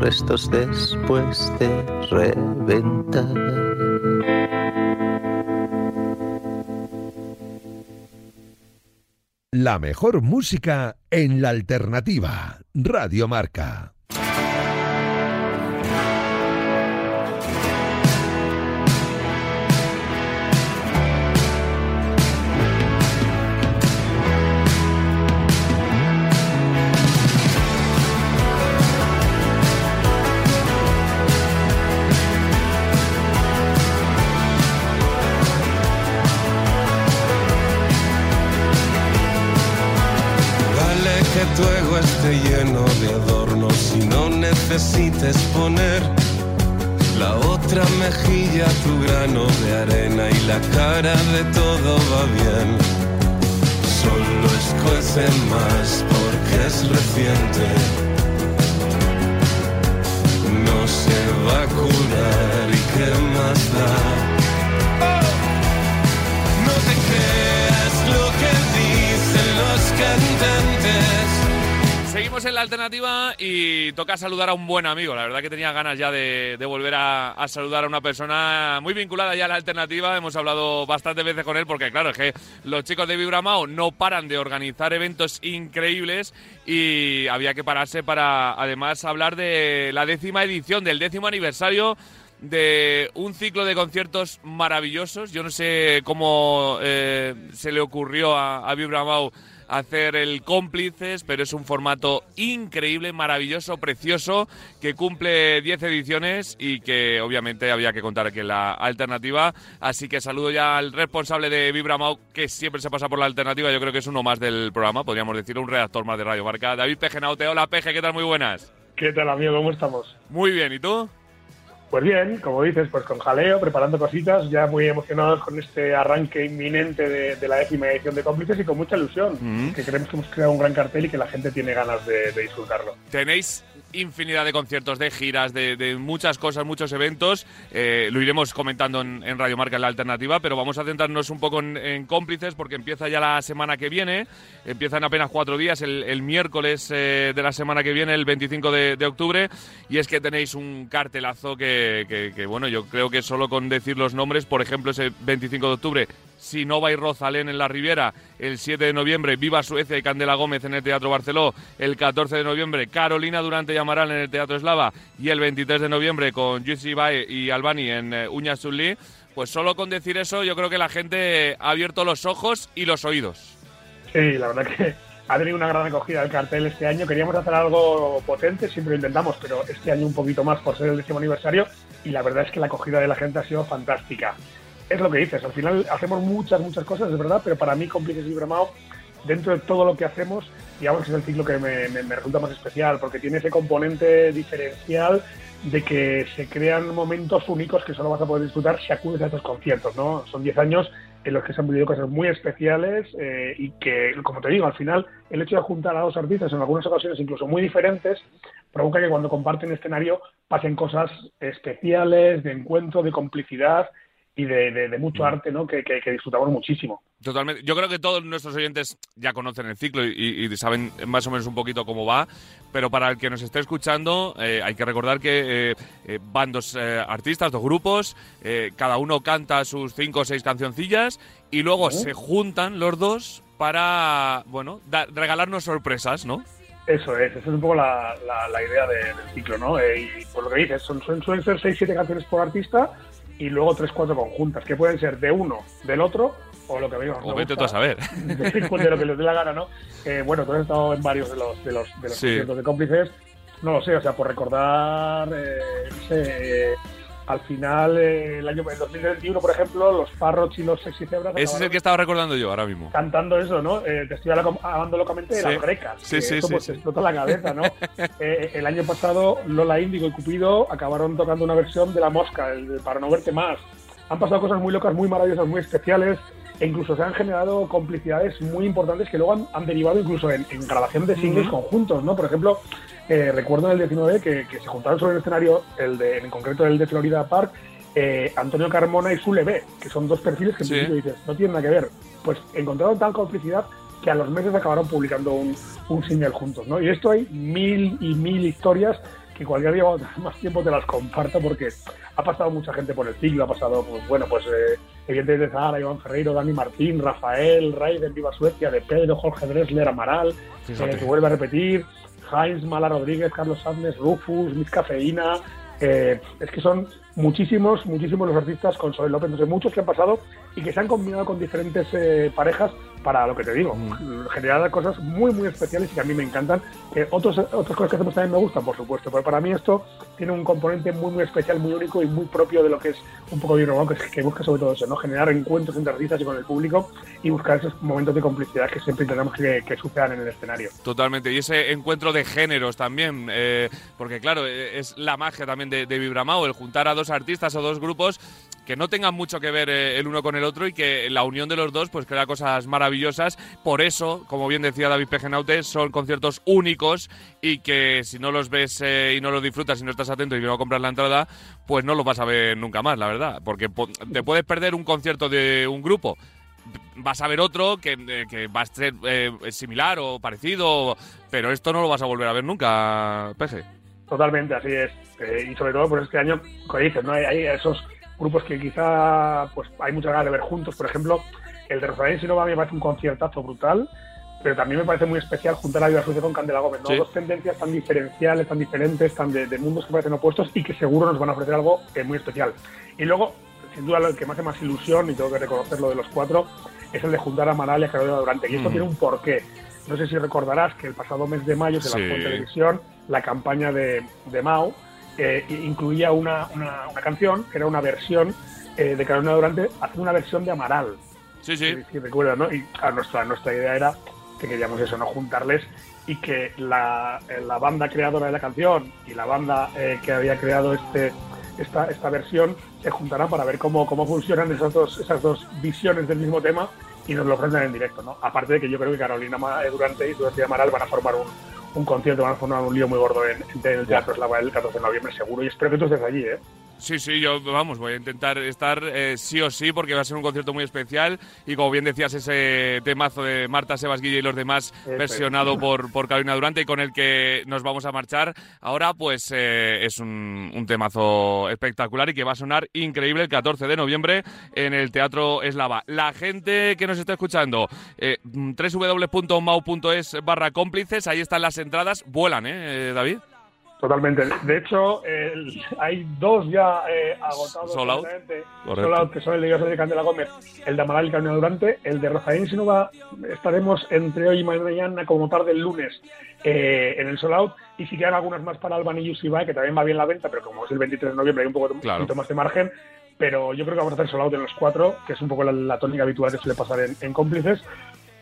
Restos después de reventar. La mejor música en la alternativa. Radio Marca. Lleno de adornos y no necesites poner la otra mejilla, tu grano de arena y la cara de todo va bien. Solo escuece más porque es reciente. No se va a curar y qué más da. Seguimos en la alternativa y toca saludar a un buen amigo. La verdad que tenía ganas ya de, volver a, saludar a una persona muy vinculada ya a la alternativa. Hemos hablado bastantes veces con él porque, claro, es que los chicos de Vibramao no paran de organizar eventos increíbles y había que pararse para, además, hablar de la décima edición, del décimo aniversario de un ciclo de conciertos maravillosos. Yo no sé cómo eh, se le ocurrió a, a Vibramau hacer el cómplices, pero es un formato increíble, maravilloso, precioso, que cumple 10 ediciones y que obviamente había que contar aquí en la alternativa. Así que saludo ya al responsable de Vibramau, que siempre se pasa por la alternativa, yo creo que es uno más del programa, podríamos decir, un redactor más de Radio Marca. David Pejenaute, hola Peje, ¿qué tal? Muy buenas. ¿Qué tal, amigo? ¿Cómo estamos? Muy bien, ¿y tú? Pues bien, como dices, pues con jaleo, preparando cositas, ya muy emocionados con este arranque inminente de, de la décima edición de Cómplices y con mucha ilusión, Mm. que creemos que hemos creado un gran cartel y que la gente tiene ganas de, de disfrutarlo. Tenéis infinidad de conciertos, de giras, de, muchas cosas, muchos eventos. Eh, lo iremos comentando en, Radio Marca en la alternativa, pero vamos a centrarnos un poco en, cómplices porque empieza ya la semana que viene. Empiezan apenas cuatro días, el, miércoles eh, de la semana que viene, el 25 de, octubre. Y es que tenéis un cartelazo que- que, bueno, yo creo que solo con decir los nombres, por ejemplo, ese 25 de octubre, Sinova y Rosalén en la Riviera, el 7 de noviembre, Viva Suecia y Candela Gómez en el Teatro Barceló, el 14 de noviembre, Carolina Durante y Amaral en el Teatro Eslava, y el 23 de noviembre con Jussi Bae y Albani en eh, Uñas pues solo con decir eso yo creo que la gente ha abierto los ojos y los oídos. Sí, la verdad que ha tenido una gran acogida el cartel este año. Queríamos hacer algo potente, siempre lo intentamos, pero este año un poquito más por ser el décimo aniversario y la verdad es que la acogida de la gente ha sido fantástica. Es lo que dices, al final hacemos muchas, muchas cosas, es verdad, pero para mí Cómplices y Bramao, dentro de todo lo que hacemos, digamos que es el ciclo que me, me- me resulta más especial, porque tiene ese componente diferencial de que se crean momentos únicos que solo vas a poder disfrutar si acudes a estos conciertos, ¿no? Son 10 años en los que se han vivido cosas muy especiales eh, y que, como te digo, al final el hecho de juntar a dos artistas en algunas ocasiones incluso muy diferentes provoca que cuando comparten escenario pasen cosas especiales, de encuentro, de complicidad y de, de- de mucho arte, ¿no? Que, que- que disfrutamos muchísimo. Totalmente. Yo creo que todos nuestros oyentes ya conocen el ciclo y, y saben más o menos un poquito cómo va, pero para el que nos esté escuchando eh, hay que recordar que eh, eh, van dos eh, artistas, dos grupos, eh, cada uno canta sus cinco o seis cancioncillas y luego se juntan los dos para, bueno, da- regalarnos sorpresas, ¿no? Eso es, esa es un poco la, la- la idea de- del ciclo, ¿no? Eh, y por lo que dices, son, suelen, ser 6-7 canciones por artista y luego 3-4 conjuntas, que pueden ser de uno, del otro, o lo que veis. O vete tú a saber. De, de lo que les dé la gana, ¿no? Eh, bueno, tú has estado en varios de los, de los, de los Sí. conciertos de cómplices. No lo sé, o sea, por recordar, eh, no sé, eh, al final, eh, el año el 2021, por ejemplo, los Parrots y los Sexy Zebras Ese es el que estaba recordando yo ahora mismo. cantando eso, ¿no? Eh, te estoy hablando locamente de Sí. las grecas. Sí, sí, eso sí, pues sí. explota la cabeza, ¿no? Eh, el año pasado Lola Índigo y Cupido acabaron tocando una versión de La Mosca, el de Para no verte más. Han pasado cosas muy locas, muy maravillosas, muy especiales e incluso se han generado complicidades muy importantes que luego han, han derivado incluso en, en grabación de singles Ujú. conjuntos, ¿no? Por ejemplo, eh, recuerdo en el 19 que, que se juntaron sobre el escenario, el de, en concreto el de Florida Park, eh, Antonio Carmona y Sule B, que son dos perfiles que en Sí. principio dices, no tienen nada que ver. Pues encontraron tal complicidad que a los meses acabaron publicando un, un single juntos, ¿no? Y esto hay mil y mil historias que cualquier día cuando más tiempo te las comparto porque ha pasado mucha gente por el ciclo, ha pasado, pues bueno, pues eh, evidentemente Zahara, Iván Ferreiro, Dani Martín, Rafael, Raiden, Viva Suecia, De Pedro, Jorge Dresler, Amaral, eh, que vuelve a repetir, Heinz, Mala Rodríguez, Carlos Sánchez, Rufus, Miss Cafeína, eh, es que son muchísimos, muchísimos los artistas con Soel López, no sé, muchos que han pasado y que se han combinado con diferentes eh, parejas para lo que te digo, generar cosas muy, muy especiales y que a mí me encantan. Que otros, otras cosas que hacemos también me gustan, por supuesto, pero para mí esto tiene un componente muy, muy especial, muy único y muy propio de lo que es un poco Vibro que, es- que busca sobre todo eso, ¿no? Generar encuentros entre artistas y con el público y buscar esos momentos de complicidad que siempre intentamos que, que sucedan en el escenario. Totalmente. Y ese encuentro de géneros también, eh, porque claro, eh, es la magia también de, de Vibramao, el juntar a dos artistas o dos grupos que no tengan mucho que ver eh, el uno con el otro y que la unión de los dos pues crea cosas maravillosas. Por eso, como bien decía David Pejenaute, son conciertos únicos y que si no los ves eh, y no los disfrutas y no estás atento y no compras la entrada, pues no los vas a ver nunca más, la verdad. Porque po- te puedes perder un concierto de un grupo, vas a ver otro que, eh, que va a ser similar o parecido, pero esto no lo vas a volver a ver nunca, Peje. Totalmente, así es. Eh, y sobre todo, pues este año, como dices, ¿no? hay, hay esos grupos que quizá pues hay muchas ganas de ver juntos. Por ejemplo, el de Rosalén Sinova me parece un conciertazo brutal, pero también me parece muy especial juntar a Viva Suecia con Candela Gómez. ¿no? Sí. Dos tendencias tan diferenciales, tan diferentes, tan de, de mundos que parecen opuestos y que seguro nos van a ofrecer algo eh, muy especial. Y luego, sin duda, lo que me hace más ilusión, y tengo que reconocerlo de los cuatro, es el de juntar a Amaral y a Carolina Durante. Y esto Mm. tiene un porqué. No sé si recordarás que el pasado mes de mayo se Sí. lanzó en televisión la campaña de, de Mao, eh, incluía una, una- una canción que era una versión eh, de Carolina Durante, hace una versión de Amaral. Sí, sí. Si, si recuerdas, ¿no? Y a nuestra, nuestra idea era que queríamos eso, no juntarles y que la, eh, la banda creadora de la canción y la banda eh, que había creado este esta, esta versión se juntarán para ver cómo, cómo funcionan esas dos, esas dos visiones del mismo tema y nos lo ofrecen en directo, ¿no? Aparte de que yo creo que Carolina eh, Durante y Durante Amaral van a formar un, un concierto, van a formar un lío muy gordo en, en el Teatro Eslava el 14 de noviembre seguro y espero que tú estés allí, ¿eh? Sí, sí, yo, vamos, voy a intentar estar eh, sí o sí porque va a ser un concierto muy especial y como bien decías, ese temazo de Marta Sebas Guille y los demás versionado por, por Carolina Durante y con el que nos vamos a marchar ahora, pues eh, es un, un temazo espectacular y que va a sonar increíble el 14 de noviembre en el Teatro Eslava. La gente que nos está escuchando, eh, www.mau.es barra cómplices, ahí están las entradas, vuelan, ¿eh, David? Totalmente. De hecho, el- hay dos ya eh, agotados. Sold out. Sold out, que son el de Dios de Candela Gómez, el de Amaral y Carolina Durante. El de Rosalén Sinova estaremos entre hoy y mañana, como tarde el lunes, eh, en el Sold Out. Y si quedan algunas más para Alban y que también va bien la venta, pero como es el 23 de noviembre hay un poco, Claro. más de margen. Pero yo creo que vamos a hacer Sold Out en los cuatro, que es un poco la, la tónica habitual que suele pasar en, en cómplices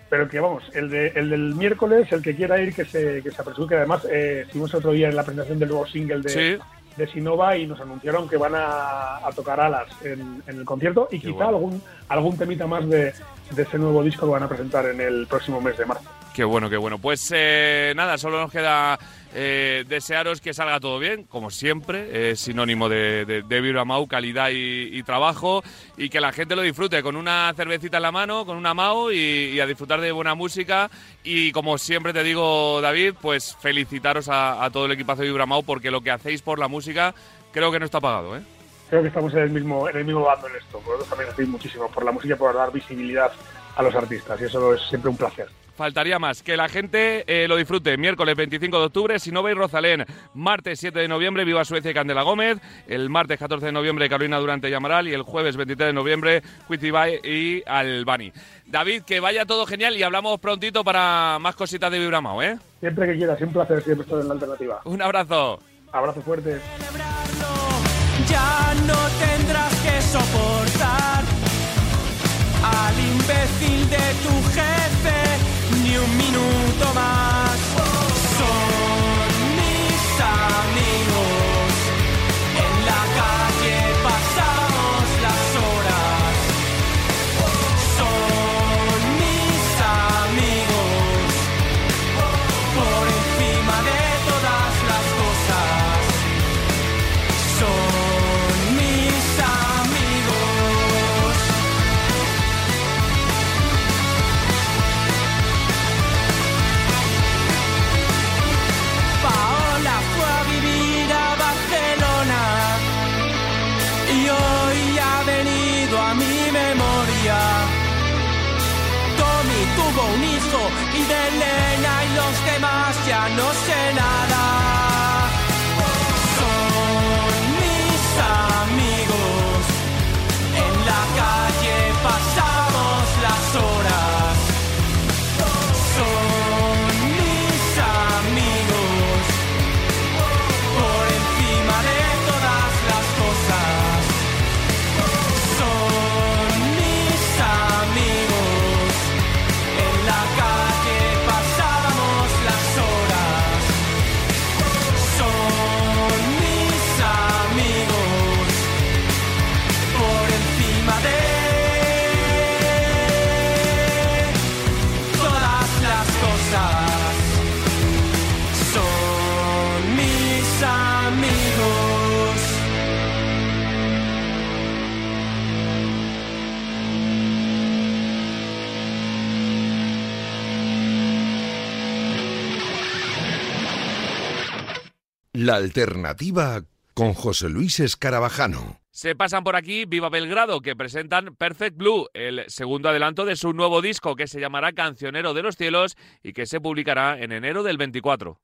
pero que vamos, el, de, el del miércoles, el que quiera ir, que se, que se apresure, que además eh, estuvimos otro día en la presentación del nuevo single de, Sí. de Sinova y nos anunciaron que van a, a tocar alas en, en el concierto y Qué quizá bueno. algún, algún temita más de, de ese nuevo disco que van a presentar en el próximo mes de marzo. Qué bueno, qué bueno. Pues eh, nada, solo nos queda eh, desearos que salga todo bien, como siempre, es sinónimo de, de, de Vibra Mau, calidad y, y trabajo, y que la gente lo disfrute con una cervecita en la mano, con una Mau y, y a disfrutar de buena música. Y como siempre te digo, David, pues felicitaros a, a todo el equipazo de Vibra Mau porque lo que hacéis por la música creo que no está pagado, ¿eh? Creo que estamos en el mismo, en el mismo bando en esto. Vosotros también hacéis muchísimo por la música por dar visibilidad a los artistas y eso es siempre un placer. Faltaría más, que la gente eh, lo disfrute. Miércoles 25 de octubre, Sinova y Rosalén. Martes 7 de noviembre, Viva Suecia y Candela Gómez. El martes 14 de noviembre, Carolina Durante y Amaral. Y el jueves 23 de noviembre, Cuitibay y Albani. David, que vaya todo genial y hablamos prontito para más cositas de Vibramao, ¿eh? Siempre que quieras, un placer siempre estar en la alternativa. Un abrazo. Abrazo fuerte. Ya no tendrás que soportar al imbécil de tu jefe ni un minuto más. Son mis amigos. La alternativa con José Luis Escarabajano. Se pasan por aquí Viva Belgrado, que presentan Perfect Blue, el segundo adelanto de su nuevo disco que se llamará Cancionero de los Cielos y que se publicará en enero del 24.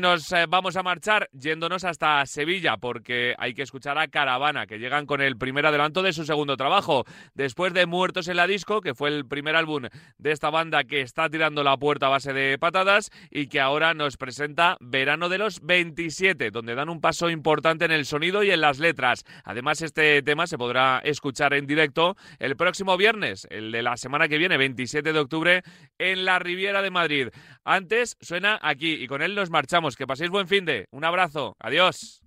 Nos eh, vamos a marchar yéndonos hasta Sevilla porque hay que escuchar a Caravana, que llegan con el primer adelanto de su segundo trabajo. Después de Muertos en la Disco, que fue el primer álbum de esta banda que está tirando la puerta a base de patadas y que ahora nos presenta Verano de los 27, donde dan un paso importante en el sonido y en las letras. Además, este tema se podrá escuchar en directo el próximo viernes, el de la semana que viene, 27 de octubre, en la Riviera de Madrid. Antes suena aquí y con él nos marchamos. Que paséis buen fin de. Un abrazo. Adiós.